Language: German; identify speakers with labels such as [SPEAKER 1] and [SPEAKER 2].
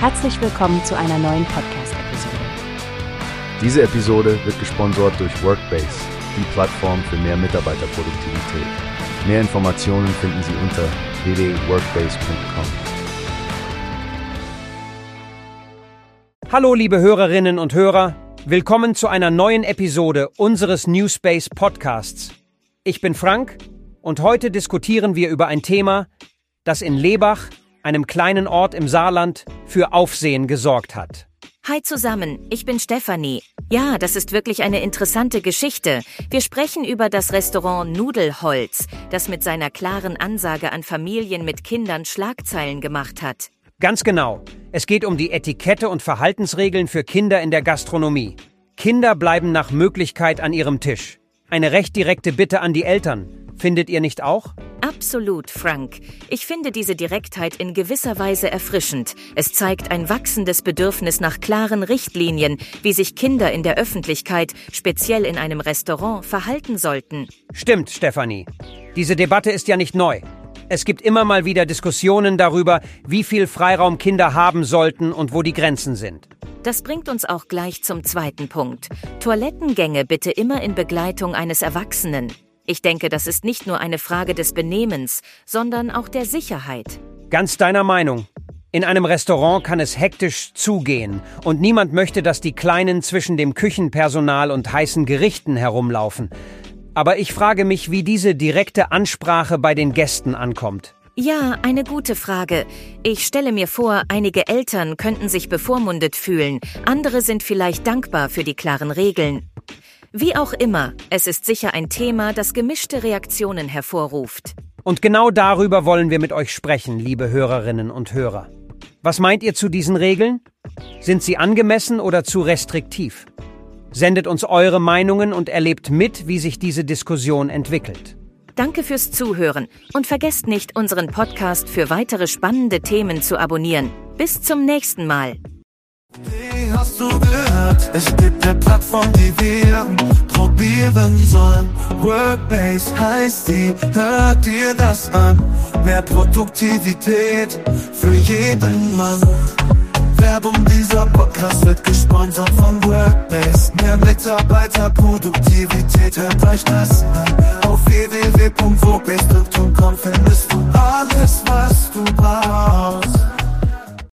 [SPEAKER 1] Herzlich willkommen zu einer neuen Podcast-Episode.
[SPEAKER 2] Diese Episode wird gesponsert durch Workbase, die Plattform für mehr Mitarbeiterproduktivität. Mehr Informationen finden Sie unter www.workbase.com.
[SPEAKER 3] Hallo liebe Hörerinnen und Hörer, willkommen zu einer neuen Episode unseres Newspace Podcasts. Ich bin Frank und heute diskutieren wir über ein Thema, das in Lebach, einem kleinen Ort im Saarland, für Aufsehen gesorgt hat.
[SPEAKER 4] Hi zusammen, ich bin Stefanie. Ja, das ist wirklich eine interessante Geschichte. Wir sprechen über das Restaurant Nudelholz, das mit seiner klaren Ansage an Familien mit Kindern Schlagzeilen gemacht hat.
[SPEAKER 3] Ganz genau. Es geht um die Etikette und Verhaltensregeln für Kinder in der Gastronomie. Kinder bleiben nach Möglichkeit an ihrem Tisch. Eine recht direkte Bitte an die Eltern. Findet ihr nicht auch?
[SPEAKER 4] Absolut, Frank. Ich finde diese Direktheit in gewisser Weise erfrischend. Es zeigt ein wachsendes Bedürfnis nach klaren Richtlinien, wie sich Kinder in der Öffentlichkeit, speziell in einem Restaurant, verhalten sollten.
[SPEAKER 3] Stimmt, Stefanie. Diese Debatte ist ja nicht neu. Es gibt immer mal wieder Diskussionen darüber, wie viel Freiraum Kinder haben sollten und wo die Grenzen sind.
[SPEAKER 4] Das bringt uns auch gleich zum zweiten Punkt. Toilettengänge bitte immer in Begleitung eines Erwachsenen. Ich denke, das ist nicht nur eine Frage des Benehmens, sondern auch der Sicherheit.
[SPEAKER 3] Ganz deiner Meinung. In einem Restaurant kann es hektisch zugehen und niemand möchte, dass die Kleinen zwischen dem Küchenpersonal und heißen Gerichten herumlaufen. Aber ich frage mich, wie diese direkte Ansprache bei den Gästen ankommt.
[SPEAKER 4] Ja, eine gute Frage. Ich stelle mir vor, einige Eltern könnten sich bevormundet fühlen, andere sind vielleicht dankbar für die klaren Regeln. Wie auch immer, es ist sicher ein Thema, das gemischte Reaktionen hervorruft.
[SPEAKER 3] Und genau darüber wollen wir mit euch sprechen, liebe Hörerinnen und Hörer. Was meint ihr zu diesen Regeln? Sind sie angemessen oder zu restriktiv? Sendet uns eure Meinungen und erlebt mit, wie sich diese Diskussion entwickelt.
[SPEAKER 4] Danke fürs Zuhören und vergesst nicht, unseren Podcast für weitere spannende Themen zu abonnieren. Bis zum nächsten Mal.
[SPEAKER 5] Wie hast du gehört? Es gibt eine Plattform, die wir probieren sollen. Workbase heißt die, hört dir das an. Mehr Produktivität für jeden Mann. Werbung dieser Podcast wird gesponsert von Workbase. Mehr Mitarbeiterproduktivität, hört euch das an.